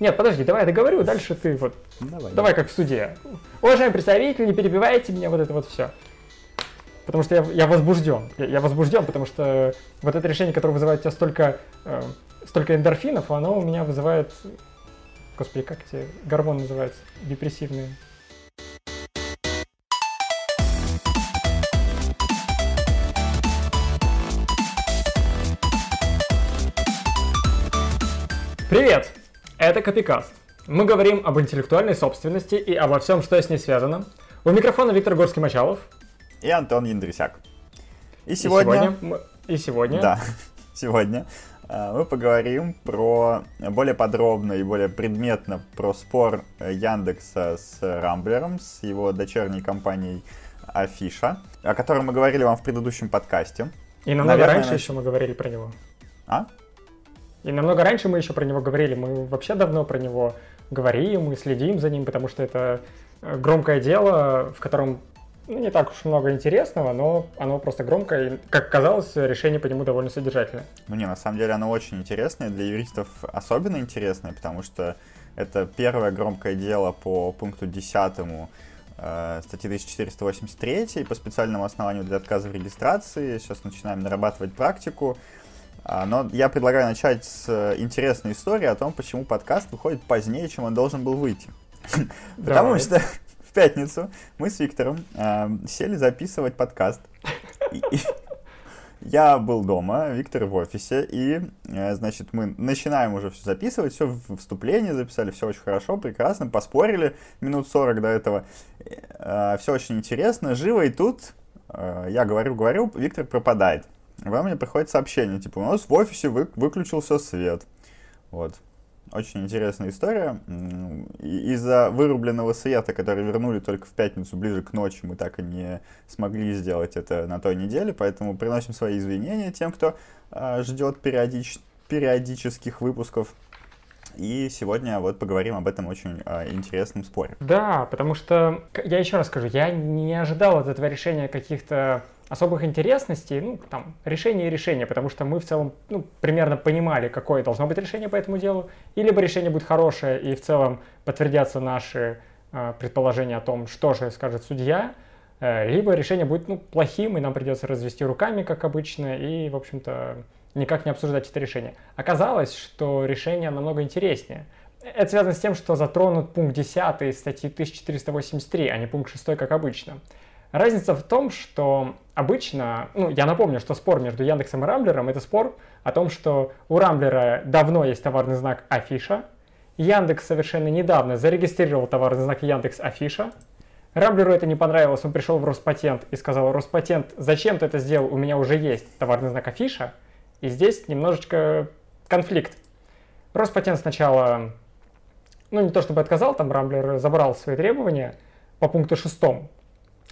Нет, подожди, давай я договорю, дальше ты вот... Давай, давай как в суде. Уважаемый представитель, не перебивайте меня, вот это вот все. Потому что я, я возбужден. Я, я возбужден, потому что вот это решение, которое вызывает у тебя столько, э, столько эндорфинов, оно у меня вызывает... Господи, как эти гормоны называются? Депрессивные. Привет! Это Копикаст. Мы говорим об интеллектуальной собственности и обо всем, что с ней связано. У микрофона Виктор Горский-Мачалов. И Антон Яндрисяк. И сегодня... И сегодня, мы... и сегодня... Да, сегодня э, мы поговорим про более подробно и более предметно про спор Яндекса с Рамблером, с его дочерней компанией Афиша, о котором мы говорили вам в предыдущем подкасте. И намного Наверное, раньше еще мы говорили про него. А? И намного раньше мы еще про него говорили. Мы вообще давно про него говорим и следим за ним, потому что это э, громкое дело, в котором ну, не так уж много интересного, но оно просто громкое, и, как казалось, решение по нему довольно содержательное. Ну не, на самом деле оно очень интересное, для юристов особенно интересное, потому что это первое громкое дело по пункту 10 э, статьи 1483 по специальному основанию для отказа в регистрации. Сейчас начинаем нарабатывать практику. А, но я предлагаю начать с э, интересной истории о том, почему подкаст выходит позднее, чем он должен был выйти. Потому что в пятницу мы с Виктором э, сели записывать подкаст. Я был дома, Виктор в офисе, и, э, значит, мы начинаем уже все записывать, все вступление записали, все очень хорошо, прекрасно, поспорили минут 40 до этого, все очень интересно, живо, и тут я говорю-говорю, Виктор пропадает вам мне приходит сообщение, типа, у нас в офисе вы, выключился свет. Вот. Очень интересная история. Из-за вырубленного света, который вернули только в пятницу ближе к ночи, мы так и не смогли сделать это на той неделе, поэтому приносим свои извинения тем, кто э, ждет периодич... периодических выпусков. И сегодня вот поговорим об этом очень э, интересном споре. Да, потому что, я еще раз скажу, я не ожидал от этого решения каких-то особых интересностей, ну, там, решение и решение, потому что мы в целом, ну, примерно понимали, какое должно быть решение по этому делу, и либо решение будет хорошее, и в целом подтвердятся наши э, предположения о том, что же скажет судья, э, либо решение будет, ну, плохим, и нам придется развести руками, как обычно, и, в общем-то, никак не обсуждать это решение. Оказалось, что решение намного интереснее. Это связано с тем, что затронут пункт 10 статьи 1483, а не пункт 6, как обычно. Разница в том, что обычно, ну, я напомню, что спор между Яндексом и Рамблером это спор о том, что у Рамблера давно есть товарный знак Афиша, Яндекс совершенно недавно зарегистрировал товарный знак Яндекс Афиша, Рамблеру это не понравилось, он пришел в Роспатент и сказал, Роспатент, зачем ты это сделал, у меня уже есть товарный знак Афиша, и здесь немножечко конфликт. Роспатент сначала, ну не то чтобы отказал, там Рамблер забрал свои требования по пункту шестому,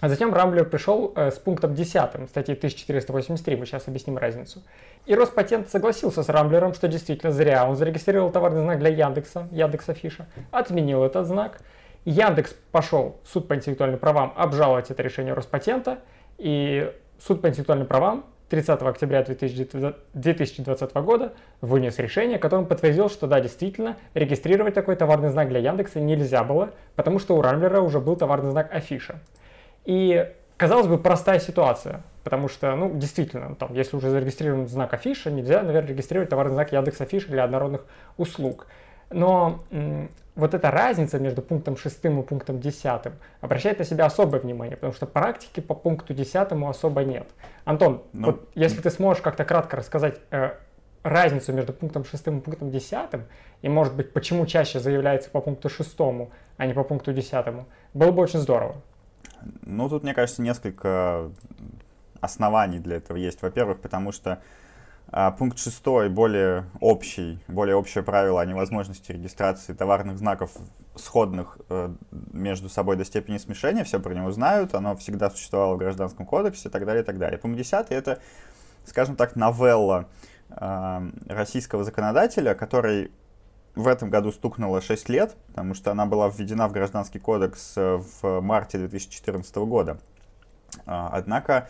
а затем Рамблер пришел э, с пунктом 10 статьи 1483, мы сейчас объясним разницу. И Роспатент согласился с Рамблером, что действительно зря он зарегистрировал товарный знак для Яндекса, Яндекса Фиша, отменил этот знак. Яндекс пошел в суд по интеллектуальным правам обжаловать это решение Роспатента, и суд по интеллектуальным правам 30 октября 2020 года вынес решение, которым подтвердил, что да, действительно, регистрировать такой товарный знак для Яндекса нельзя было, потому что у Рамблера уже был товарный знак Афиша. И, казалось бы, простая ситуация, потому что, ну, действительно, там, если уже зарегистрирован знак афиша, нельзя, наверное, регистрировать товарный знак Яндекс Афиша для однородных услуг. Но вот эта разница между пунктом 6 и пунктом 10 обращает на себя особое внимание, потому что практики по пункту 10 особо нет. Антон, ну, вот если ты сможешь как-то кратко рассказать э, разницу между пунктом 6 и пунктом 10, и, может быть, почему чаще заявляется по пункту 6, а не по пункту 10, было бы очень здорово. Ну, тут, мне кажется, несколько оснований для этого есть. Во-первых, потому что а, пункт шестой более общий, более общее правило о невозможности регистрации товарных знаков сходных э, между собой до степени смешения, все про него знают, оно всегда существовало в Гражданском кодексе и так далее, и так далее. Пункт 10 это, скажем так, новелла э, российского законодателя, который в этом году стукнуло 6 лет, потому что она была введена в Гражданский кодекс э, в марте 2014 года. А, однако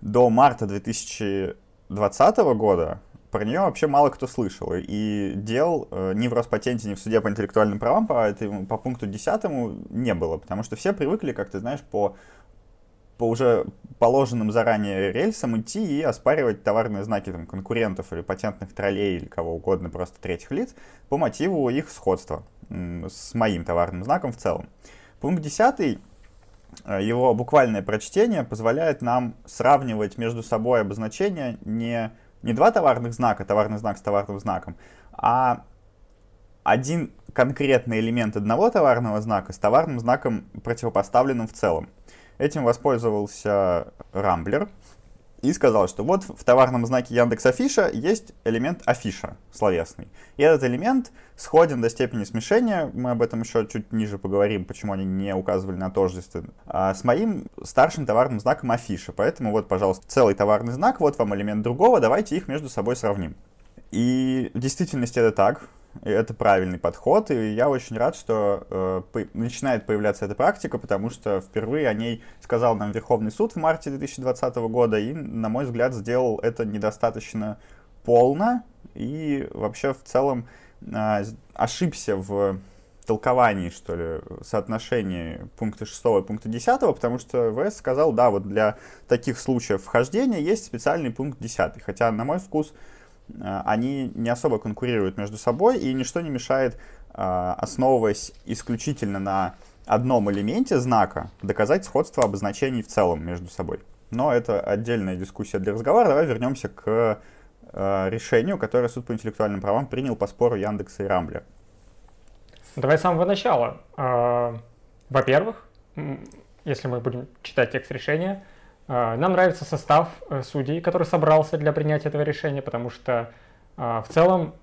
до марта 2020 года про нее вообще мало кто слышал. И дел э, ни в Роспатенте, ни в суде по интеллектуальным правам по, этому, по пункту 10 не было, потому что все привыкли, как ты знаешь, по по уже положенным заранее рельсам идти и оспаривать товарные знаки там, конкурентов или патентных троллей или кого угодно, просто третьих лиц, по мотиву их сходства с моим товарным знаком в целом. Пункт 10 э, его буквальное прочтение позволяет нам сравнивать между собой обозначения не, не два товарных знака, товарный знак с товарным знаком, а один конкретный элемент одного товарного знака с товарным знаком противопоставленным в целом. Этим воспользовался Рамблер и сказал, что вот в товарном знаке Яндекс Афиша есть элемент афиша словесный. И этот элемент сходен до степени смешения, мы об этом еще чуть ниже поговорим, почему они не указывали на тождество, а с моим старшим товарным знаком афиша. Поэтому вот, пожалуйста, целый товарный знак, вот вам элемент другого, давайте их между собой сравним. И в действительности это так это правильный подход, и я очень рад, что э, по, начинает появляться эта практика, потому что впервые о ней сказал нам Верховный суд в марте 2020 года, и, на мой взгляд, сделал это недостаточно полно, и вообще в целом э, ошибся в толковании, что ли, соотношении пункта 6 и пункта 10, потому что ВС сказал, да, вот для таких случаев вхождения есть специальный пункт 10, хотя, на мой вкус, они не особо конкурируют между собой, и ничто не мешает, э, основываясь исключительно на одном элементе знака, доказать сходство обозначений в целом между собой. Но это отдельная дискуссия для разговора. Давай вернемся к э, решению, которое суд по интеллектуальным правам принял по спору Яндекса и Рамблера. Давай с самого начала. Во-первых, если мы будем читать текст решения, нам нравится состав э, судей, который собрался для принятия этого решения, потому что а, в целом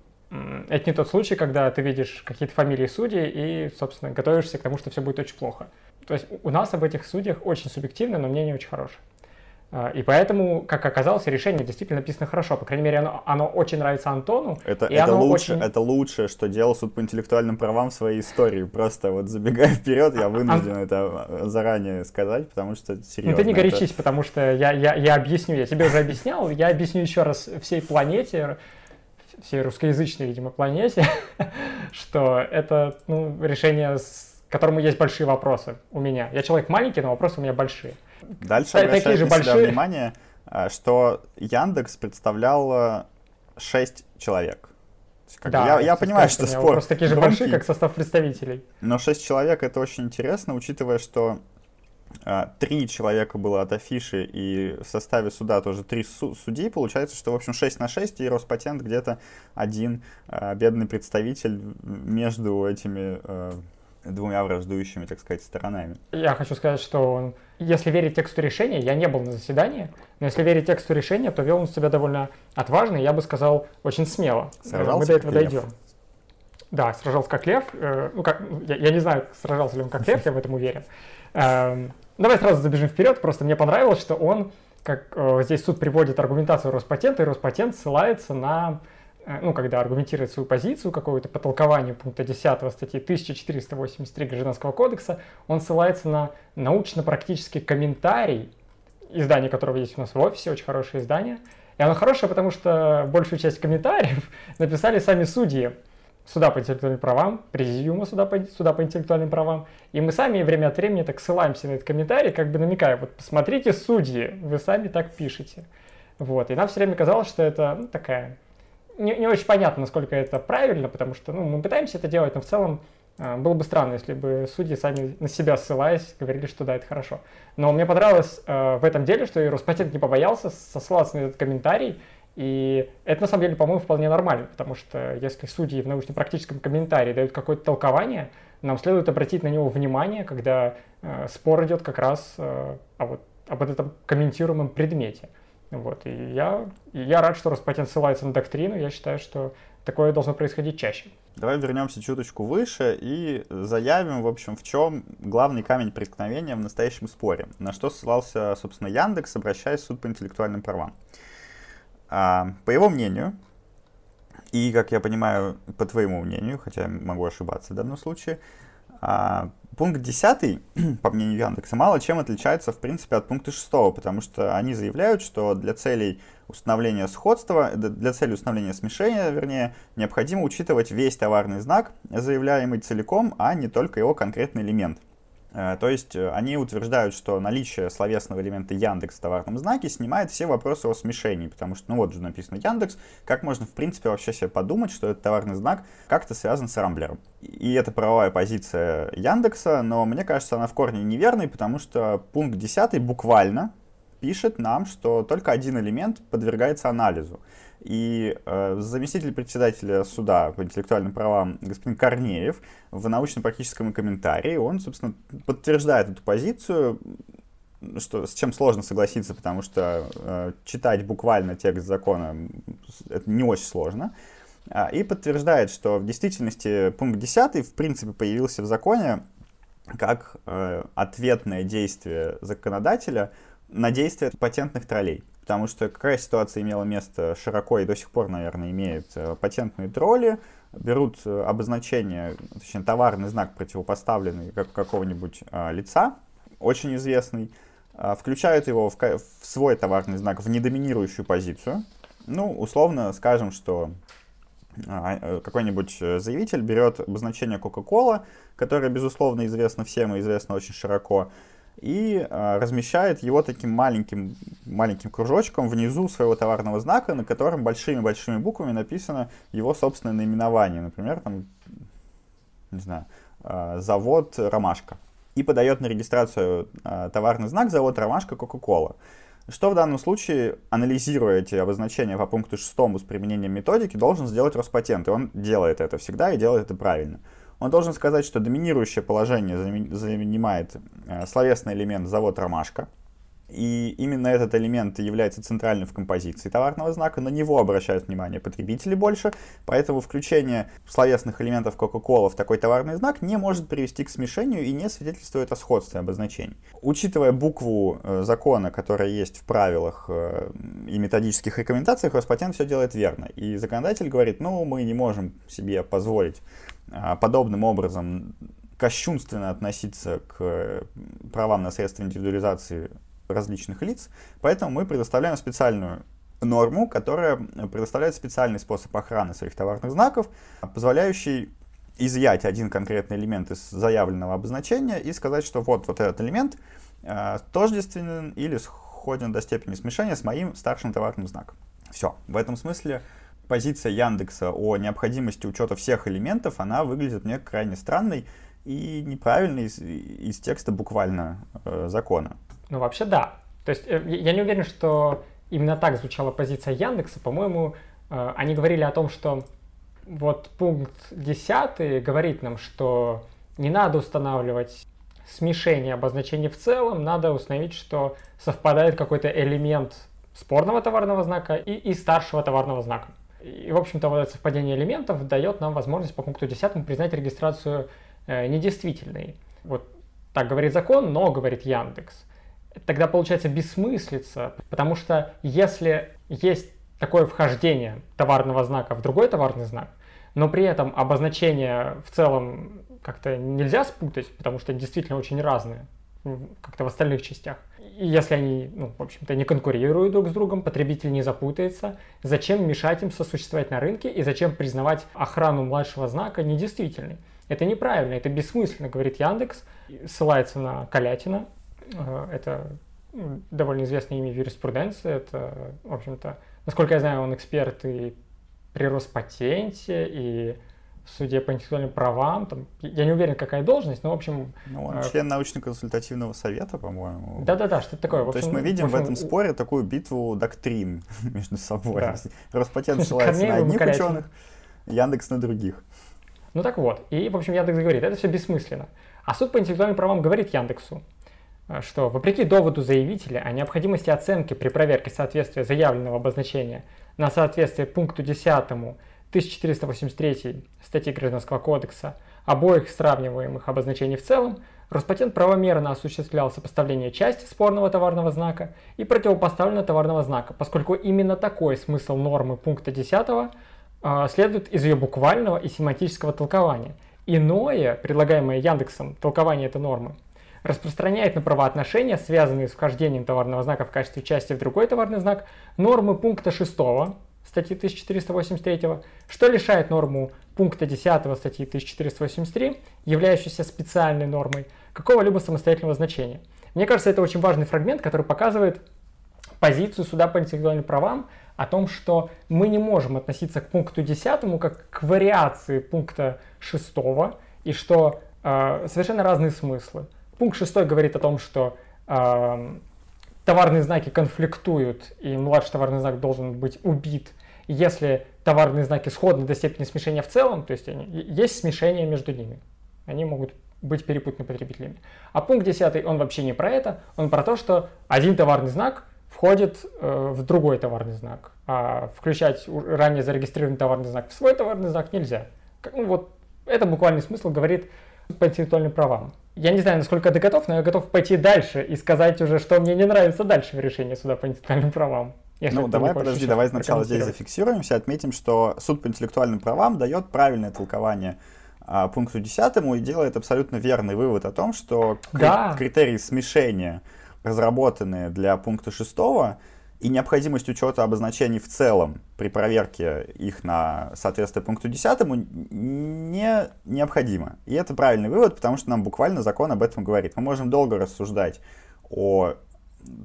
это не тот случай, когда ты видишь какие-то фамилии судей и, собственно, готовишься к тому, что все будет очень плохо. То есть у нас об этих судьях очень субъективно, но мнение очень хорошее. А, и поэтому, как оказалось, решение действительно написано хорошо. По крайней мере, оно, оно очень нравится Антону. Это, это, лучше, очень... это лучшее, что делал суд по интеллектуальным правам в своей истории. Просто вот забегая вперед, я вынужден а... это заранее сказать, потому что серьезно. Ну ты не это... горячись, потому что я, я, я объясню, я тебе уже объяснял, я объясню еще раз всей планете, всей русскоязычной, видимо, планете, что это ну, решение, с которому есть большие вопросы у меня. Я человек маленький, но вопросы у меня большие. Дальше обращаю же большие... внимание, э, что Яндекс представлял 6 человек. Как да, я, я понимаю, что спор просто такие же громкий, большие, как состав представителей. Но 6 человек это очень интересно, учитывая, что а, три человека было от афиши, и в составе суда тоже три су- судьи. Получается, что, в общем, 6 на 6, и Роспатент где-то один а, бедный представитель между этими а, двумя враждующими, так сказать, сторонами. Я хочу сказать, что если верить тексту решения, я не был на заседании, но если верить тексту решения, то вел он себя довольно отважно, и я бы сказал, очень смело. Сражался Мы до этого дойдем. Лев. Да, сражался как лев. Э, ну, как, я, я не знаю, сражался ли он как лев, я в этом уверен. Эм, давай сразу забежим вперед. Просто мне понравилось, что он, как э, здесь суд приводит аргументацию Роспатента, и Роспатент ссылается на ну, когда аргументирует свою позицию какую-то по толкованию пункта 10 статьи 1483 Гражданского кодекса, он ссылается на научно-практический комментарий, издание которого есть у нас в офисе, очень хорошее издание. И оно хорошее, потому что большую часть комментариев написали сами судьи суда по интеллектуальным правам, президиума суда по, суда по интеллектуальным правам. И мы сами время от времени так ссылаемся на этот комментарий, как бы намекая, вот посмотрите, судьи, вы сами так пишете. Вот. И нам все время казалось, что это ну, такая не, не очень понятно, насколько это правильно, потому что ну, мы пытаемся это делать, но в целом э, было бы странно, если бы судьи сами на себя ссылаясь говорили, что да, это хорошо. Но мне понравилось э, в этом деле, что и Роспатент не побоялся сослаться на этот комментарий, и это на самом деле, по-моему, вполне нормально, потому что если судьи в научно-практическом комментарии дают какое-то толкование, нам следует обратить на него внимание, когда э, спор идет как раз э, о вот, об этом комментируемом предмете. Вот. И я, и я рад, что Роспатент ссылается на доктрину. Я считаю, что такое должно происходить чаще. Давай вернемся чуточку выше и заявим, в общем, в чем главный камень преткновения в настоящем споре. На что ссылался, собственно, Яндекс, обращаясь в суд по интеллектуальным правам. А, по его мнению, и, как я понимаю, по твоему мнению, хотя могу ошибаться в данном случае, А пункт 10, по мнению Яндекса, мало чем отличается, в принципе, от пункта 6, потому что они заявляют, что для целей установления сходства, для цели установления смешения, вернее, необходимо учитывать весь товарный знак, заявляемый целиком, а не только его конкретный элемент. Э, то есть э, они утверждают, что наличие словесного элемента Яндекс в товарном знаке снимает все вопросы о смешении, потому что, ну вот же написано Яндекс, как можно в принципе вообще себе подумать, что этот товарный знак как-то связан с Рамблером. И это правовая позиция Яндекса, но мне кажется, она в корне неверной, потому что пункт 10 буквально пишет нам, что только один элемент подвергается анализу. И э, заместитель председателя суда по интеллектуальным правам господин Корнеев в научно-практическом комментарии, он, собственно, подтверждает эту позицию, что, с чем сложно согласиться, потому что э, читать буквально текст закона это не очень сложно. А, и подтверждает, что в действительности пункт 10 в принципе появился в законе как э, ответное действие законодателя на действия патентных троллей. Потому что какая ситуация имела место широко и до сих пор, наверное, имеет э, патентные тролли, берут э, обозначение, точнее, товарный знак, противопоставленный как какого-нибудь а, лица, очень известный, а, включают его в, в свой товарный знак в недоминирующую позицию. Ну, условно скажем, что а, э, какой-нибудь заявитель берет обозначение Coca-Cola, которое, безусловно, известно всем и известно очень широко, и э, размещает его таким маленьким, маленьким кружочком внизу своего товарного знака, на котором большими-большими буквами написано его собственное наименование. Например, там, не знаю, э, завод «Ромашка». И подает на регистрацию э, товарный знак «Завод Ромашка Кока-Кола». Что в данном случае, анализируя эти обозначения по пункту 6 с применением методики, должен сделать Роспатент. И он делает это всегда и делает это правильно. Он должен сказать, что доминирующее положение занимает э, словесный элемент завод «Ромашка», и именно этот элемент является центральным в композиции товарного знака, на него обращают внимание потребители больше, поэтому включение словесных элементов Coca-Cola в такой товарный знак не может привести к смешению и не свидетельствует о сходстве обозначений. Учитывая букву э, закона, которая есть в правилах э, и методических рекомендациях, Роспатент все делает верно. И законодатель говорит, ну, мы не можем себе позволить а, подобным образом кощунственно относиться к правам на средства индивидуализации различных лиц, поэтому мы предоставляем специальную норму, которая предоставляет специальный способ охраны своих товарных знаков, позволяющий изъять один конкретный элемент из заявленного обозначения и сказать, что вот, вот этот элемент э, тождественен или сходен до степени смешения с моим старшим товарным знаком. Все. В этом смысле позиция Яндекса о необходимости учета всех элементов, она выглядит мне крайне странной и неправильной из, из текста буквально э, закона. Ну, вообще да. То есть э, я не уверен, что именно так звучала позиция Яндекса. По-моему, э, они говорили о том, что вот пункт 10 говорит нам, что не надо устанавливать смешение обозначений в целом, надо установить, что совпадает какой-то элемент спорного товарного знака и, и старшего товарного знака. И, в общем-то, вот это совпадение элементов дает нам возможность по пункту 10 признать регистрацию э, недействительной. Вот так говорит закон, но говорит Яндекс. Тогда получается бессмыслица, потому что если есть такое вхождение товарного знака в другой товарный знак, но при этом обозначение в целом как-то нельзя спутать, потому что они действительно очень разные как-то в остальных частях. И если они, ну, в общем-то, не конкурируют друг с другом, потребитель не запутается, зачем мешать им сосуществовать на рынке и зачем признавать охрану младшего знака недействительной? Это неправильно, это бессмысленно, говорит Яндекс, ссылается на Калятина. Э, это довольно известное имя в юриспруденции. Это, в общем-то, насколько я знаю, он эксперт и при Роспатенте, и в суде по интеллектуальным правам. Там, я не уверен, какая должность, но, в общем... Ну, он э, член научно-консультативного совета, по-моему. Да-да-да, что-то такое. общем, То есть мы видим в, общем, в этом споре такую битву доктрин между собой. Да. Роспатент ссылается на одних ученых, Яндекс на других. Ну так вот, и, в общем, Яндекс говорит, это все бессмысленно. А суд по интеллектуальным правам говорит Яндексу, что вопреки доводу заявителя о необходимости оценки при проверке соответствия заявленного обозначения на соответствие пункту 10 1483 статьи Гражданского кодекса обоих сравниваемых обозначений в целом, Роспатент правомерно осуществлял сопоставление части спорного товарного знака и противопоставленного товарного знака, поскольку именно такой смысл нормы пункта 10 э, следует из ее буквального и семантического толкования. иное, предлагаемое Яндексом, толкование этой нормы, распространяет на правоотношения, связанные с вхождением товарного знака в качестве части в другой товарный знак, нормы пункта 6 статьи 1483, что лишает норму пункта 10 статьи 1483, являющейся специальной нормой, какого-либо самостоятельного значения. Мне кажется, это очень важный фрагмент, который показывает позицию суда по интеллектуальным правам о том, что мы не можем относиться к пункту 10 как к вариации пункта 6, и что э, совершенно разные смыслы. Пункт 6 говорит о том, что э, товарные знаки конфликтуют, и младший товарный знак должен быть убит, если товарные знаки сходны до степени смешения в целом, то есть они, есть смешение между ними. Они могут быть перепутаны потребителями. А пункт 10, он вообще не про это, он про то, что один товарный знак входит э, в другой товарный знак. А включать ранее зарегистрированный товарный знак в свой товарный знак нельзя. Ну, вот это буквальный смысл говорит по интеллектуальным правам. Я не знаю, насколько ты готов, но я готов пойти дальше и сказать уже, что мне не нравится дальше в решении суда по интеллектуальным правам. Если ну, давай, подожди, давай сначала здесь зафиксируемся, отметим, что суд по интеллектуальным правам дает правильное толкование а, пункту 10 и делает абсолютно верный вывод о том, что да. критерии смешения разработанные для пункта 6 и необходимость учета обозначений в целом при проверке их на соответствие пункту 10 не необходимо. И это правильный вывод, потому что нам буквально закон об этом говорит. Мы можем долго рассуждать о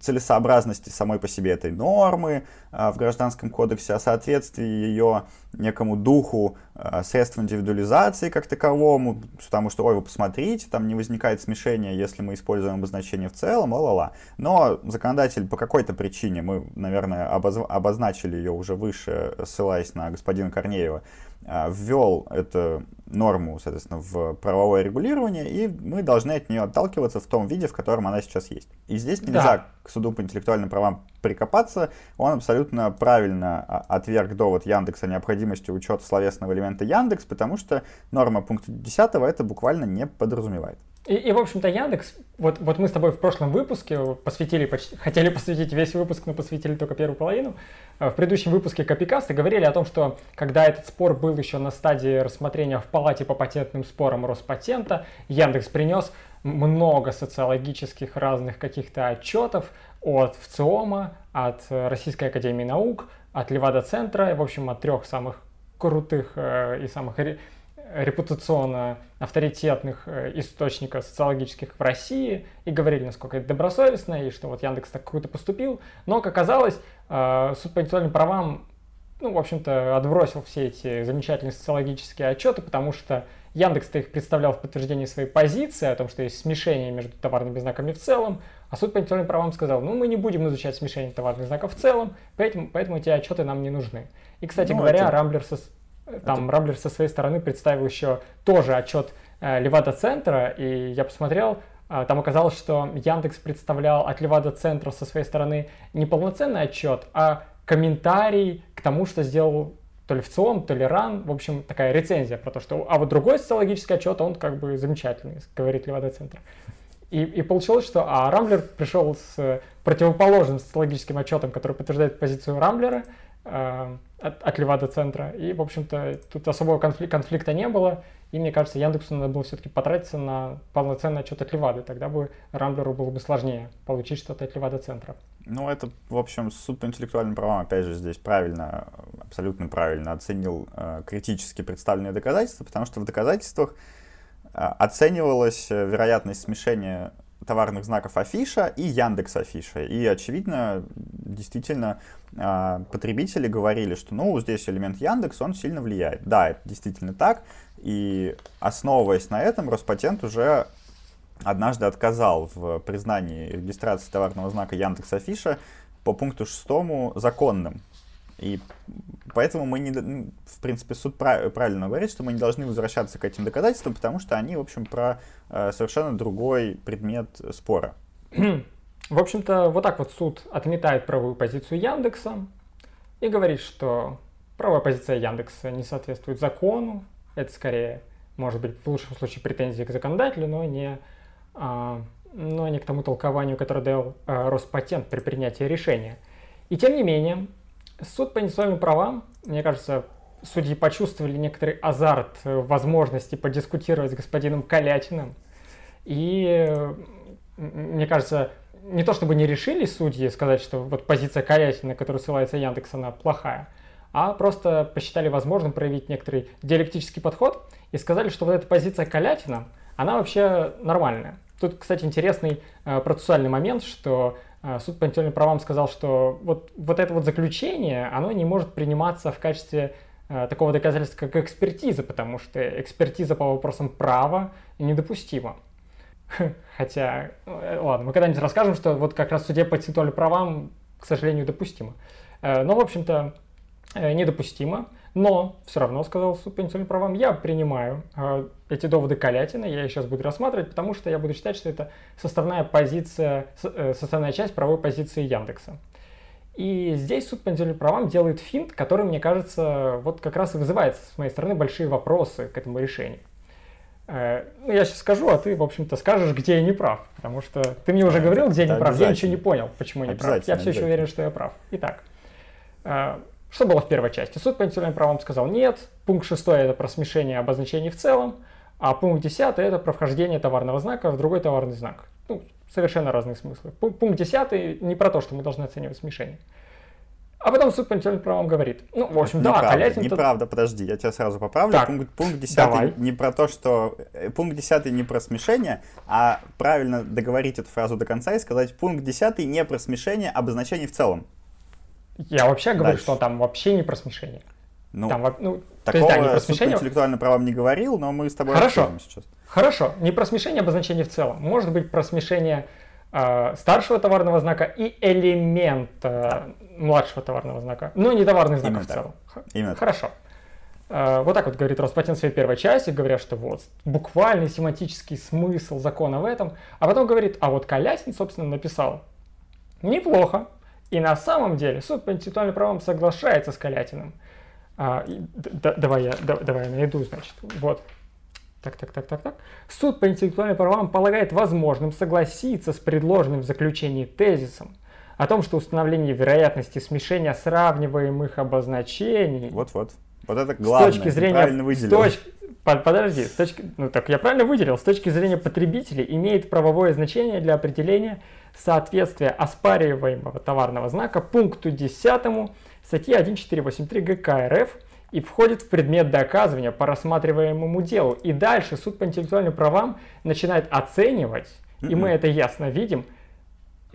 целесообразности самой по себе этой нормы а, в Гражданском кодексе, о соответствии ее некому духу а, средств индивидуализации как таковому, потому что, ой, вы посмотрите, там не возникает смешения, если мы используем обозначение в целом, ла-ла-ла. Но законодатель по какой-то причине, мы, наверное, обозначили ее уже выше, ссылаясь на господина Корнеева, ввел эту норму, соответственно, в правовое регулирование, и мы должны от нее отталкиваться в том виде, в котором она сейчас есть. И здесь нельзя да. к суду по интеллектуальным правам прикопаться. Он абсолютно правильно а, отверг довод Яндекса о необходимости учета словесного элемента Яндекс, потому что норма пункта 10 это буквально не подразумевает. И, и в общем-то, Яндекс, вот, вот мы с тобой в прошлом выпуске посвятили, почти, хотели посвятить весь выпуск, но посвятили только первую половину. Э, в предыдущем выпуске Копикаста говорили о том, что когда этот спор был еще на стадии рассмотрения в палате по патентным спорам Роспатента, Яндекс принес много социологических разных каких-то отчетов от ВЦИОМа, от Российской Академии Наук, от Левада-центра, в общем, от трех самых крутых э, и самых репутационно авторитетных э, источников социологических в России и говорили, насколько это добросовестно и что вот Яндекс так круто поступил. Но, как оказалось, э, суд по интеллектуальным правам, ну, в общем-то, отбросил все эти замечательные социологические отчеты, потому что Яндекс-то их представлял в подтверждении своей позиции о том, что есть смешение между товарными знаками в целом, а суд по интеллектуальным правам сказал, ну, мы не будем изучать смешение товарных знаков в целом, поэтому, поэтому эти отчеты нам не нужны. И, кстати ну, говоря, это... Рамблер со там Это... Рамблер со своей стороны представил еще тоже отчет э, Левада-центра, и я посмотрел, э, там оказалось, что Яндекс представлял от Левада-центра со своей стороны не полноценный отчет, а комментарий к тому, что сделал то ли в ВЦИОМ, то ли РАН, в общем, такая рецензия про то, что... А вот другой социологический отчет, он как бы замечательный, говорит Левада-центр. И, и получилось, что а Рамблер пришел с противоположным социологическим отчетом, который подтверждает позицию Рамблера, от, от Левада центра. И, в общем-то, тут особого конфлик, конфликта не было. И мне кажется, Яндексу надо было все-таки потратиться на полноценный отчет от Левады. Тогда бы Рамблеру было бы сложнее получить что-то от Левада центра. Ну, это, в общем, суд по интеллектуальным правам, опять же, здесь правильно, абсолютно правильно оценил э, критически представленные доказательства, потому что в доказательствах э, оценивалась э, вероятность смешения товарных знаков Афиша и Яндекс Афиша. И, очевидно, действительно, а, потребители говорили, что, ну, здесь элемент Яндекс, он сильно влияет. Да, это действительно так. И, основываясь на этом, Роспатент уже однажды отказал в признании регистрации товарного знака Яндекс Афиша по пункту шестому законным. И поэтому мы не, в принципе, суд правильно говорит, что мы не должны возвращаться к этим доказательствам, потому что они, в общем, про э, совершенно другой предмет спора. В общем-то, вот так вот суд отметает правую позицию Яндекса и говорит, что правая позиция Яндекса не соответствует закону. Это скорее, может быть, в лучшем случае претензии к законодателю, но не, а, но не к тому толкованию, которое дал а, Роспатент при принятии решения. И тем не менее, Суд по индивидуальным правам, мне кажется, судьи почувствовали некоторый азарт возможности подискутировать с господином Калятиным. И, мне кажется, не то чтобы не решили судьи сказать, что вот позиция Калятина, на которую ссылается Яндекс, она плохая, а просто посчитали возможным проявить некоторый диалектический подход и сказали, что вот эта позиция Калятина, она вообще нормальная. Тут, кстати, интересный э, процессуальный момент, что э, суд по интеллектуальным правам сказал, что вот, вот это вот заключение, оно не может приниматься в качестве э, такого доказательства, как экспертиза, потому что экспертиза по вопросам права недопустима. Хотя, э, ладно, мы когда-нибудь расскажем, что вот как раз суде по интеллектуальным правам, к сожалению, допустимо. Э, но, в общем-то, недопустимо, но все равно, сказал суд по интеллектуальным правам, я принимаю э, эти доводы Калятина, я их сейчас буду рассматривать, потому что я буду считать, что это составная позиция, э, составная часть правовой позиции Яндекса. И здесь суд по интеллектуальным правам делает финт, который, мне кажется, вот как раз и вызывает с моей стороны большие вопросы к этому решению. Э, ну, я сейчас скажу, а ты, в общем-то, скажешь, где я не прав. Потому что ты мне уже говорил, где я не прав. Я ничего не понял, почему я не прав. Я все еще уверен, что я прав. Итак, э, что было в первой части? Суд по интеллектуальным правам сказал нет, пункт 6 это про смешение обозначений в целом, а пункт 10 это про вхождение товарного знака в другой товарный знак. Ну, совершенно разные смыслы. Пункт 10 не про то, что мы должны оценивать смешение. А потом суд по интеллектуальным правам говорит, ну, в общем, неправда, да, Калятин... Неправда, подожди, я тебя сразу поправлю. Так, пункт, пункт 10 давай. не про то, что... Э, пункт 10 не про смешение, а правильно договорить эту фразу до конца и сказать, пункт 10 не про смешение обозначений в целом. Я вообще говорю, Дальше. что там вообще не про смешение. Ну, там, ну, такого есть, да, не про смешение. интеллектуально правам не говорил, но мы с тобой Хорошо. сейчас. Хорошо, не про смешение обозначений в целом. Может быть про смешение э, старшего товарного знака и элемента да. младшего товарного знака, но не товарных знаков Именно в целом. Так. Именно Хорошо. Э, вот так вот говорит Роспатент в своей первой части, говоря, что вот буквальный семантический смысл закона в этом, а потом говорит, а вот Колясин, собственно, написал неплохо, и на самом деле суд по интеллектуальным правам соглашается с Калятиным. А, да, давай, я, да, давай я найду, значит. Вот. Так, так, так, так, так. Суд по интеллектуальным правам полагает возможным согласиться с предложенным в заключении тезисом о том, что установление вероятности смешения сравниваемых обозначений... Вот-вот. Вот это главное. С точки зрения... правильно выделил. С точки, подожди, с точки, ну так я правильно выделил. С точки зрения потребителей имеет правовое значение для определения соответствия оспариваемого товарного знака пункту 10 статьи 1483 ГК РФ и входит в предмет доказывания по рассматриваемому делу. И дальше суд по интеллектуальным правам начинает оценивать, и мы это ясно видим,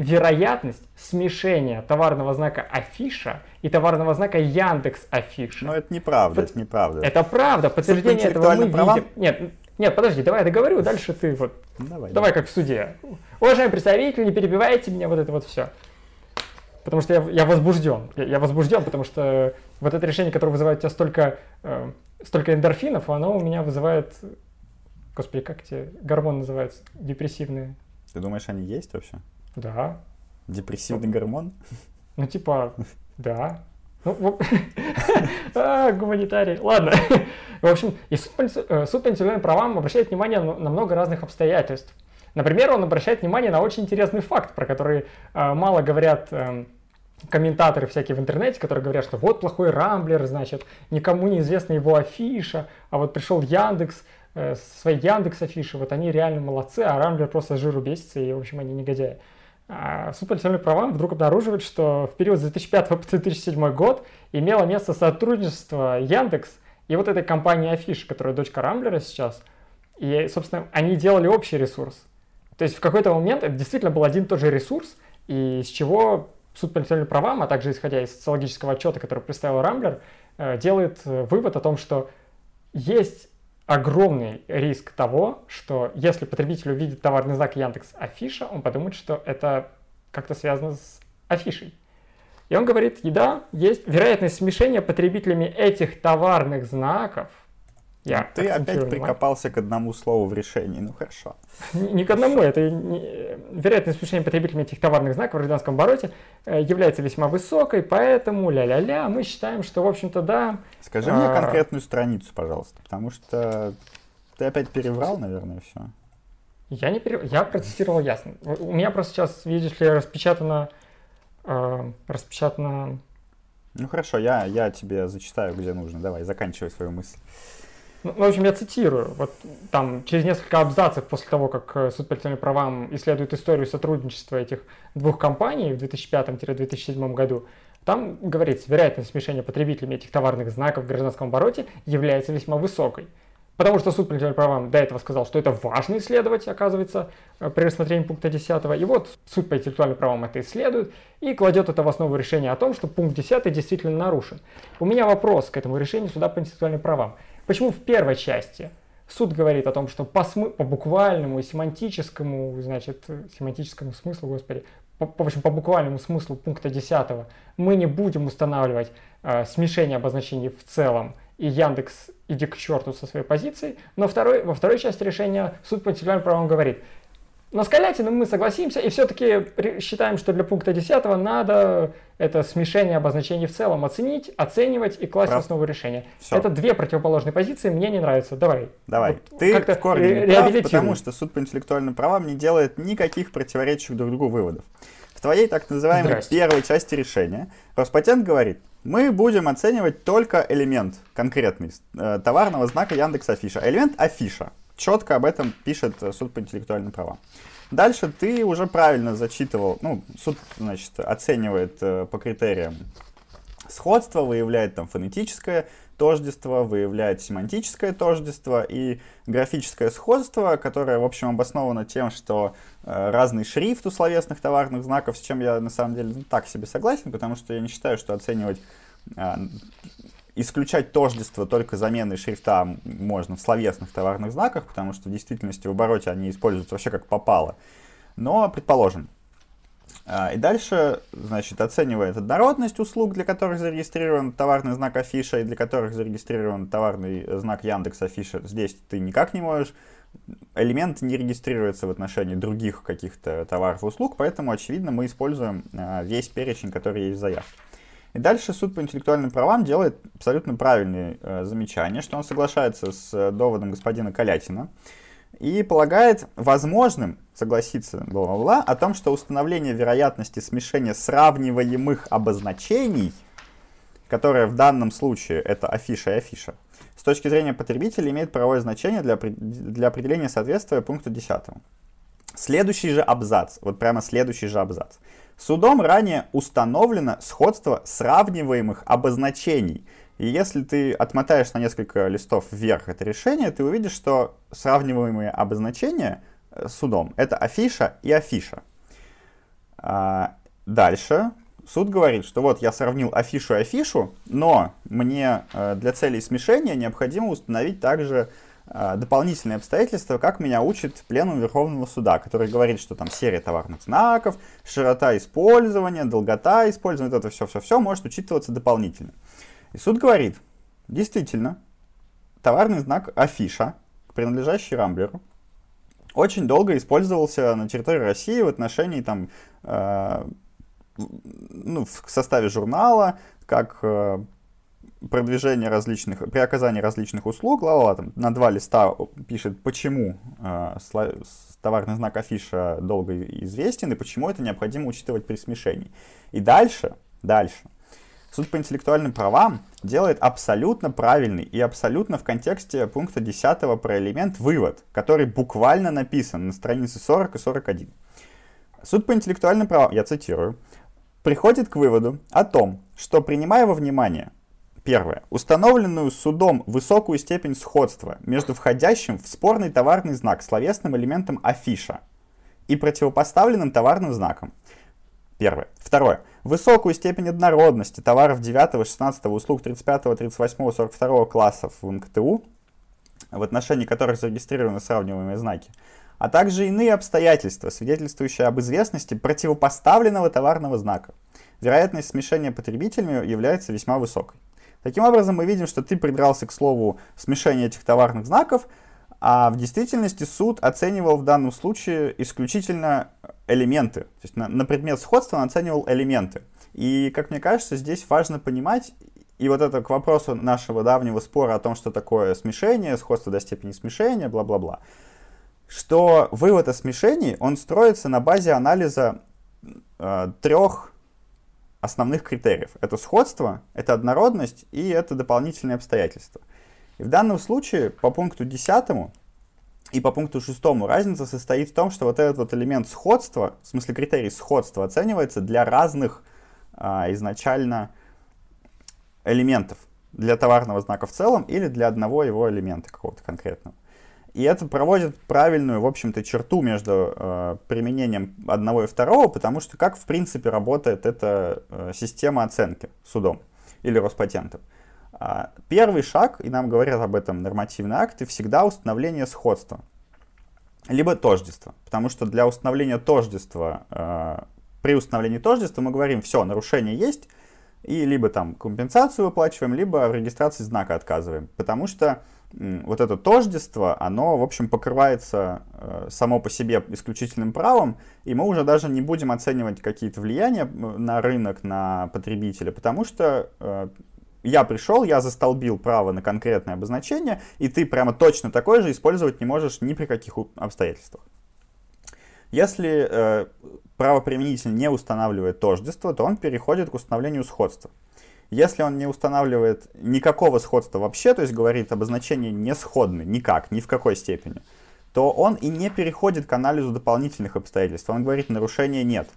вероятность смешения товарного знака афиша и товарного знака Яндекс афиша. Но это неправда, Под... это неправда. Это правда, подтверждение этого мы правам... видим. Нет, нет, подожди, давай я договорю, дальше ты вот. Давай, давай как в суде. Уважаемый представитель, не перебивайте меня, вот это вот все. Потому что я, я возбужден. Я, я возбужден, потому что вот это решение, которое вызывает у тебя столько, э, столько эндорфинов, оно у меня вызывает... Господи, как эти гормоны называются? Депрессивные. Ты думаешь, они есть вообще? Да. Депрессивный ну, гормон? Ну, типа, да. Ну, а, гуманитарий. Ладно. В общем, и суд по, э, суд по индивидуальным правам обращает внимание на много разных обстоятельств. Например, он обращает внимание на очень интересный факт, про который э, мало говорят э, комментаторы всякие в интернете, которые говорят, что вот плохой Рамблер, значит, никому не известна его афиша, а вот пришел Яндекс, э, свои Яндекс афиши, вот они реально молодцы, а Рамблер просто жиру бесится, и, в общем, они негодяи. А суд по интеллектуальным правам вдруг обнаруживает, что в период с 2005 по 2007 год имело место сотрудничество Яндекс и вот этой компании Афиш, которая дочка Рамблера сейчас. И, собственно, они делали общий ресурс. То есть в какой-то момент это действительно был один и тот же ресурс, и с чего суд по интеллектуальным правам, а также исходя из социологического отчета, который представил Рамблер, э, делает э, вывод о том, что есть огромный риск того, что если потребитель увидит товарный знак Яндекс Афиша, он подумает, что это как-то связано с афишей. И он говорит, да, есть вероятность смешения потребителями этих товарных знаков. Я Ты опять прикопался к одному слову в решении, ну хорошо. Не, не к одному, это не, вероятность смешения потребителями этих товарных знаков в гражданском обороте э, является весьма высокой, поэтому ля-ля-ля, мы считаем, что, в общем-то, да. Скажи а... мне конкретную страницу, пожалуйста, потому что ты опять переврал, наверное, все. Я не переврал, я процитировал ясно. У меня просто сейчас, видишь ли, распечатано, э, распечатано Ну хорошо, я, я тебе зачитаю, где нужно. Давай, заканчивай свою мысль. Ну, в общем, я цитирую. Вот там через несколько абзацев после того, как э, суд по интеллектуальным правам исследует историю сотрудничества этих двух компаний в 2005-2007 году, там говорится, вероятность смешения потребителями этих товарных знаков в гражданском обороте является весьма высокой. Потому что суд по интеллектуальным правам до этого сказал, что это важно исследовать, оказывается, э, при рассмотрении пункта 10. И вот суд по интеллектуальным правам это исследует и кладет это в основу решения о том, что пункт 10 действительно нарушен. У меня вопрос к этому решению суда по интеллектуальным правам. Почему в первой части суд говорит о том, что по, смы- по буквальному и семантическому, значит, семантическому смыслу, господи, по, в общем, по буквальному смыслу пункта 10 мы не будем устанавливать э, смешение обозначений в целом, и Яндекс иди к черту со своей позицией, но второй, во второй части решения суд по интеллектуальным правам говорит, но с Калятиным мы согласимся и все-таки считаем, что для пункта 10 надо это смешение обозначений в целом оценить, оценивать и класть прав. в основу решения. Все. Это две противоположные позиции, мне не нравится. Давай. Давай. Вот Ты как-то в корне не прав, потому что суд по интеллектуальным правам не делает никаких противоречивых друг другу выводов. В твоей так называемой Здрасте. первой части решения Роспатент говорит, мы будем оценивать только элемент конкретный э, товарного знака Яндекс Афиша. Элемент Афиша четко об этом пишет э, суд по интеллектуальным правам. Дальше ты уже правильно зачитывал, ну, суд, значит, оценивает э, по критериям сходство, выявляет там фонетическое тождество, выявляет семантическое тождество и графическое сходство, которое, в общем, обосновано тем, что э, разный шрифт у словесных товарных знаков, с чем я, на самом деле, ну, так себе согласен, потому что я не считаю, что оценивать э, исключать тождество только заменой шрифта можно в словесных товарных знаках, потому что в действительности в обороте они используются вообще как попало. Но, предположим. А, и дальше, значит, оценивает однородность услуг, для которых зарегистрирован товарный знак афиша и для которых зарегистрирован товарный знак Яндекс Афиша. Здесь ты никак не можешь элемент не регистрируется в отношении других каких-то товаров и услуг, поэтому, очевидно, мы используем а, весь перечень, который есть в заявке. И дальше суд по интеллектуальным правам делает абсолютно правильные э, замечания, что он соглашается с э, доводом господина Калятина и полагает возможным согласиться бла-бла-бла о том, что установление вероятности смешения сравниваемых обозначений, которое в данном случае это афиша и афиша, с точки зрения потребителя имеет правовое значение для, для определения соответствия пункту 10. Следующий же абзац, вот прямо следующий же абзац. Судом ранее установлено сходство сравниваемых обозначений. И если ты отмотаешь на несколько листов вверх это решение, ты увидишь, что сравниваемые обозначения э, судом это афиша и афиша. А, дальше суд говорит, что вот я сравнил афишу и афишу, но мне э, для целей смешения необходимо установить также дополнительные обстоятельства, как меня учит пленум Верховного Суда, который говорит, что там серия товарных знаков, широта использования, долгота использования, это все-все-все может учитываться дополнительно. И суд говорит, действительно, товарный знак афиша, принадлежащий Рамблеру, очень долго использовался на территории России в отношении там, э, ну, в составе журнала, как э, продвижение различных, при оказании различных услуг, глава там на два листа пишет, почему э, товарный знак афиша долго известен и почему это необходимо учитывать при смешении. И дальше, дальше, суд по интеллектуальным правам делает абсолютно правильный и абсолютно в контексте пункта 10 про элемент вывод, который буквально написан на странице 40 и 41. Суд по интеллектуальным правам, я цитирую, приходит к выводу о том, что принимая во внимание Первое. Установленную судом высокую степень сходства между входящим в спорный товарный знак словесным элементом афиша и противопоставленным товарным знаком. Первое. Второе. Высокую степень однородности товаров 9, 16, услуг 35, 38, 42 классов в МКТУ, в отношении которых зарегистрированы сравниваемые знаки, а также иные обстоятельства, свидетельствующие об известности противопоставленного товарного знака. Вероятность смешения потребителями является весьма высокой. Таким образом, мы видим, что ты придрался к слову смешения этих товарных знаков, а в действительности суд оценивал в данном случае исключительно элементы. То есть на, на предмет сходства он оценивал элементы. И, как мне кажется, здесь важно понимать, и вот это к вопросу нашего давнего спора о том, что такое смешение, сходство до степени смешения, бла-бла-бла, что вывод о смешении, он строится на базе анализа э, трех основных критериев. Это сходство, это однородность и это дополнительные обстоятельства. И в данном случае по пункту 10 и по пункту 6 разница состоит в том, что вот этот вот элемент сходства, в смысле критерий сходства, оценивается для разных а, изначально элементов. Для товарного знака в целом или для одного его элемента какого-то конкретного. И это проводит правильную, в общем-то, черту между э, применением одного и второго, потому что как, в принципе, работает эта э, система оценки судом или Роспатентом. А, первый шаг, и нам говорят об этом нормативные акты, всегда установление сходства. Либо тождества. Потому что для установления тождества, э, при установлении тождества мы говорим, все, нарушение есть, и либо там компенсацию выплачиваем, либо в регистрации знака отказываем. Потому что вот это тождество, оно, в общем, покрывается э, само по себе исключительным правом, и мы уже даже не будем оценивать какие-то влияния на рынок, на потребителя, потому что э, я пришел, я застолбил право на конкретное обозначение, и ты прямо точно такое же использовать не можешь ни при каких обстоятельствах. Если э, правоприменитель не устанавливает тождество, то он переходит к установлению сходства. Если он не устанавливает никакого сходства вообще, то есть говорит обозначение не сходны никак, ни в какой степени, то он и не переходит к анализу дополнительных обстоятельств. Он говорит, нарушения нет.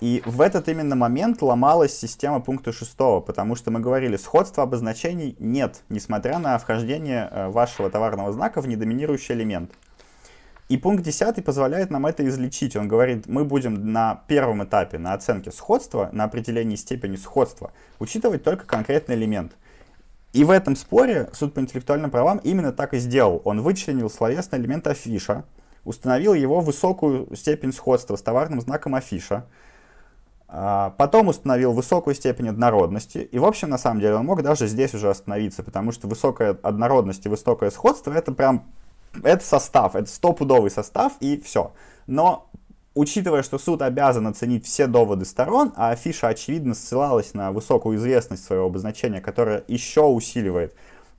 И в этот именно момент ломалась система пункта 6, потому что мы говорили, сходства обозначений нет, несмотря на вхождение э, вашего товарного знака в недоминирующий элемент. И пункт 10 позволяет нам это излечить. Он говорит, мы будем на первом этапе, на оценке сходства, на определении степени сходства, учитывать только конкретный элемент. И в этом споре суд по интеллектуальным правам именно так и сделал. Он вычленил словесный элемент афиша, установил его высокую степень сходства с товарным знаком афиша, а, Потом установил высокую степень однородности. И, в общем, на самом деле, он мог даже здесь уже остановиться, потому что высокая однородность и высокое сходство — это прям это состав, это стопудовый состав, и все. Но учитывая, что суд обязан оценить все доводы сторон, а афиша, очевидно, ссылалась на высокую известность своего обозначения, которая еще усиливает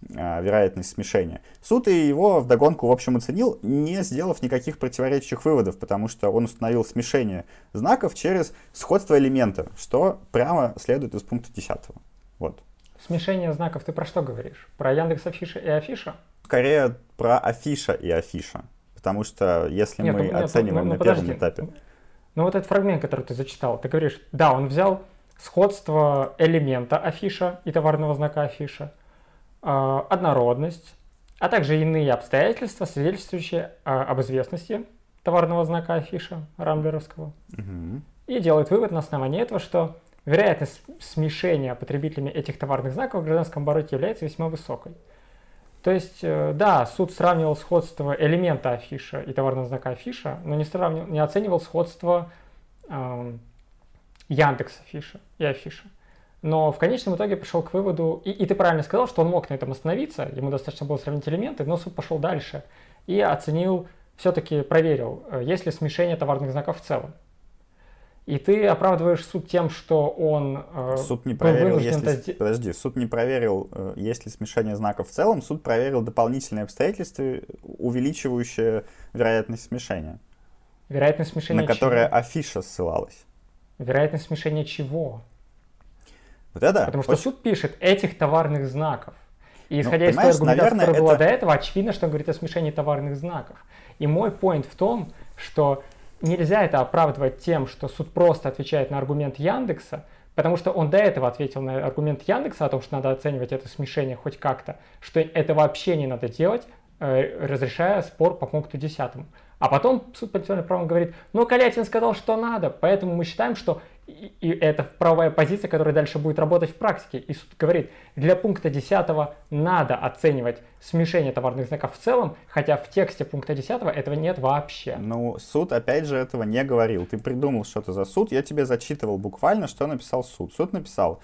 э, вероятность смешения. Суд и его вдогонку, в общем, оценил, не сделав никаких противоречащих выводов, потому что он установил смешение знаков через сходство элемента, что прямо следует из пункта 10. Вот. Смешение знаков ты про что говоришь? Про Яндекс Афиша и Афиша? Скорее про афиша и афиша. Потому что если нет, мы ну, нет, оцениваем ну, ну, на подожди. первом этапе... Ну вот этот фрагмент, который ты зачитал, ты говоришь, да, он взял сходство элемента афиша и товарного знака афиша, э, однородность, а также иные обстоятельства, свидетельствующие э, об известности товарного знака афиша рамблеровского. Угу. И делает вывод на основании этого, что вероятность смешения потребителями этих товарных знаков в гражданском обороте является весьма высокой. То есть, э, да, суд сравнивал сходство элемента афиша и товарного знака афиша, но не, сравнивал, не оценивал сходство э, Яндекс афиша и афиша. Но в конечном итоге пришел к выводу, и, и ты правильно сказал, что он мог на этом остановиться, ему достаточно было сравнить элементы, но суд пошел дальше и оценил, все-таки проверил, э, есть ли смешение товарных знаков в целом. И ты оправдываешь суд тем, что он э, суд не проверил, если, это... подожди, суд не проверил, э, есть ли смешение знаков в целом, суд проверил дополнительные обстоятельства, увеличивающие вероятность смешения. Вероятность смешения На которое чего? афиша ссылалась. Вероятность смешения чего? Вот это? Потому что очень... суд пишет этих товарных знаков. И ну, исходя ну, из той аргументации, наверное, которая это... была до этого, очевидно, что он говорит о смешении товарных знаков. И мой поинт в том, что нельзя это оправдывать тем, что суд просто отвечает на аргумент Яндекса, потому что он до этого ответил на аргумент Яндекса о том, что надо оценивать это смешение хоть как-то, что это вообще не надо делать, э, разрешая спор по пункту 10. А потом суд по правом говорит, ну, Калятин сказал, что надо, поэтому мы считаем, что и это правовая позиция, которая дальше будет работать в практике. И суд говорит, для пункта 10 надо оценивать смешение товарных знаков в целом, хотя в тексте пункта 10 этого нет вообще. Ну, суд опять же этого не говорил. Ты придумал что-то за суд, я тебе зачитывал буквально, что написал суд. Суд написал,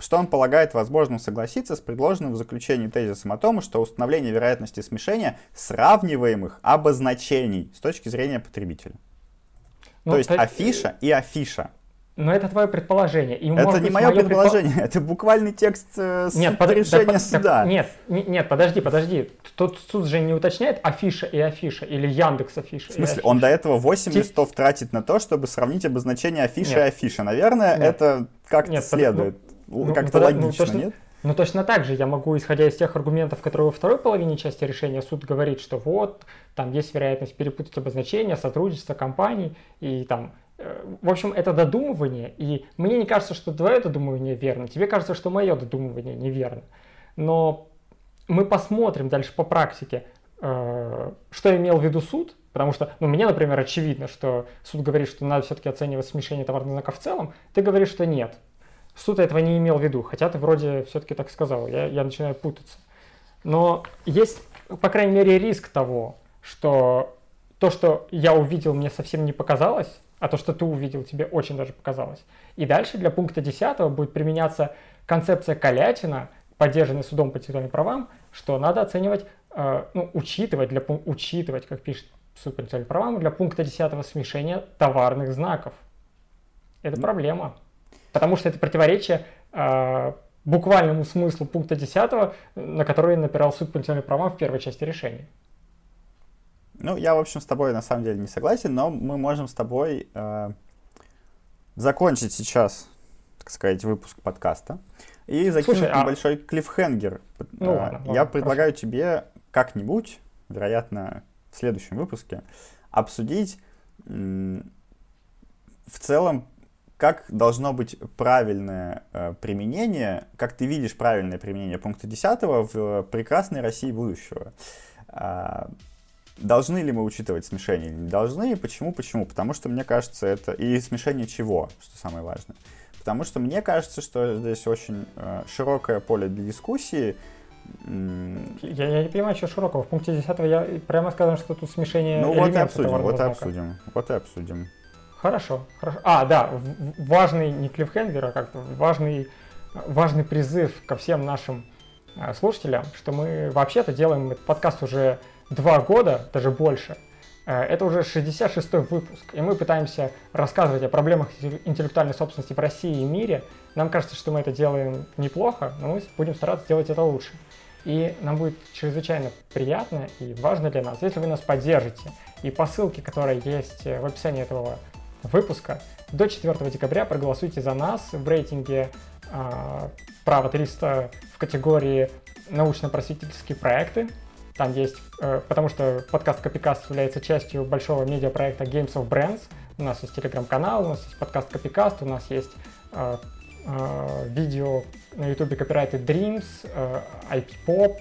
что он полагает возможным согласиться с предложенным в заключении тезисом о том, что установление вероятности смешения сравниваемых обозначений с точки зрения потребителя. Ну, То есть то... афиша и афиша Но это твое предположение. И, это не мое предположение, предпол... это буквальный текст э, нет, под... решения да, суда. Так, нет, нет, подожди, подожди. Тут суд же не уточняет афиша и афиша, или Яндекс афиша. В смысле, он до этого 8 Ти... листов тратит на то, чтобы сравнить обозначение афиша нет. и афиша. Наверное, нет. это как-то следует. Ну, как-то ну, логично, ну, точно, нет? Ну, точно так же я могу, исходя из тех аргументов, которые во второй половине части решения, суд говорит, что вот, там есть вероятность перепутать обозначения, сотрудничество компаний, и там в общем, это додумывание, и мне не кажется, что твое додумывание верно, тебе кажется, что мое додумывание неверно. Но мы посмотрим дальше по практике, э, что имел в виду суд, потому что, ну, мне, например, очевидно, что суд говорит, что надо все-таки оценивать смешение товарных знаков в целом, ты говоришь, что нет. Суд этого не имел в виду, хотя ты вроде все-таки так сказал, я, я начинаю путаться. Но есть, по крайней мере, риск того, что то, что я увидел, мне совсем не показалось, а то, что ты увидел, тебе очень даже показалось. И дальше для пункта 10 будет применяться концепция Калятина, поддержанная судом по интеллектуальным правам, что надо оценивать, э, ну, учитывать, для, учитывать, как пишет суд по интеллектуальным правам, для пункта 10 смешения товарных знаков. Это проблема. Потому что это противоречие э, буквальному смыслу пункта 10, на который напирал суд по правам в первой части решения. Ну, я, в общем, с тобой на самом деле не согласен, но мы можем с тобой э, закончить сейчас, так сказать, выпуск подкаста и закинуть Слушай, небольшой а... клиффхенгер. Ну, э, ладно, я ладно, предлагаю хорошо. тебе как-нибудь, вероятно, в следующем выпуске, обсудить э, в целом, как должно быть правильное э, применение, как ты видишь правильное применение пункта 10 в прекрасной России будущего. Э, Должны ли мы учитывать смешение или не должны? Почему? Почему? Потому что мне кажется это... И смешение чего, что самое важное. Потому что мне кажется, что здесь очень э, широкое поле для дискуссии. Я, я не понимаю, что широкого. В пункте 10 я прямо сказано, что тут смешение Ну вот и обсудим, вот и обсудим, вот и обсудим. Хорошо, хорошо. А, да, важный, не клиффхенгер, а как-то важный, важный призыв ко всем нашим э, слушателям, что мы вообще-то делаем этот подкаст уже два года, даже больше, э, это уже 66-й выпуск, и мы пытаемся рассказывать о проблемах интеллектуальной собственности в России и мире. Нам кажется, что мы это делаем неплохо, но мы будем стараться делать это лучше. И нам будет чрезвычайно приятно и важно для нас, если вы нас поддержите. И по ссылке, которая есть в описании этого выпуска, до 4 декабря проголосуйте за нас в рейтинге э, «Право 300» в категории «Научно-просветительские проекты». Там есть, э, потому что подкаст Копикаст является частью большого медиапроекта Games of Brands. У нас есть телеграм-канал, у нас есть подкаст Копикаст, у нас есть э, э, видео на ютубе Copyrighted Dreams, IP Pop,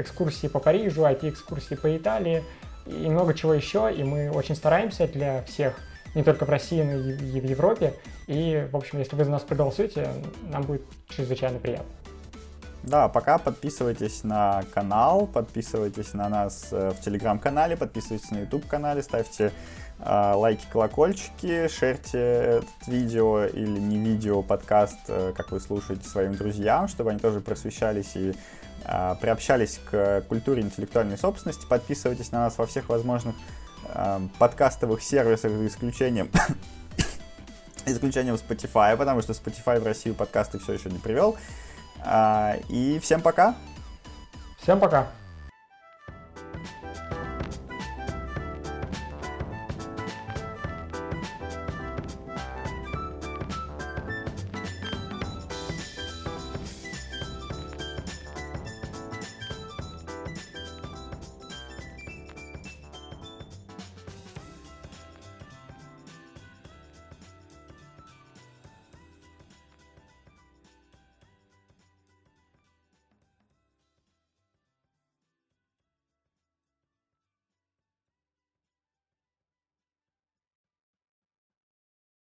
экскурсии по Парижу, IP-экскурсии по Италии и много чего еще. И мы очень стараемся для всех, не только в России, но и в Европе. И, в общем, если вы за нас проголосуете, нам будет чрезвычайно приятно. Да, пока подписывайтесь на канал, подписывайтесь на нас э, в телеграм-канале, подписывайтесь на YouTube канале, ставьте э, лайки, колокольчики, шерьте это видео или не видео, подкаст, э, как вы слушаете своим друзьям, чтобы они тоже просвещались и э, приобщались к культуре интеллектуальной собственности. Подписывайтесь на нас во всех возможных э, подкастовых сервисах, за исключением исключением Spotify, потому что Spotify в Россию подкасты все еще не привел. А, и всем пока. Всем пока.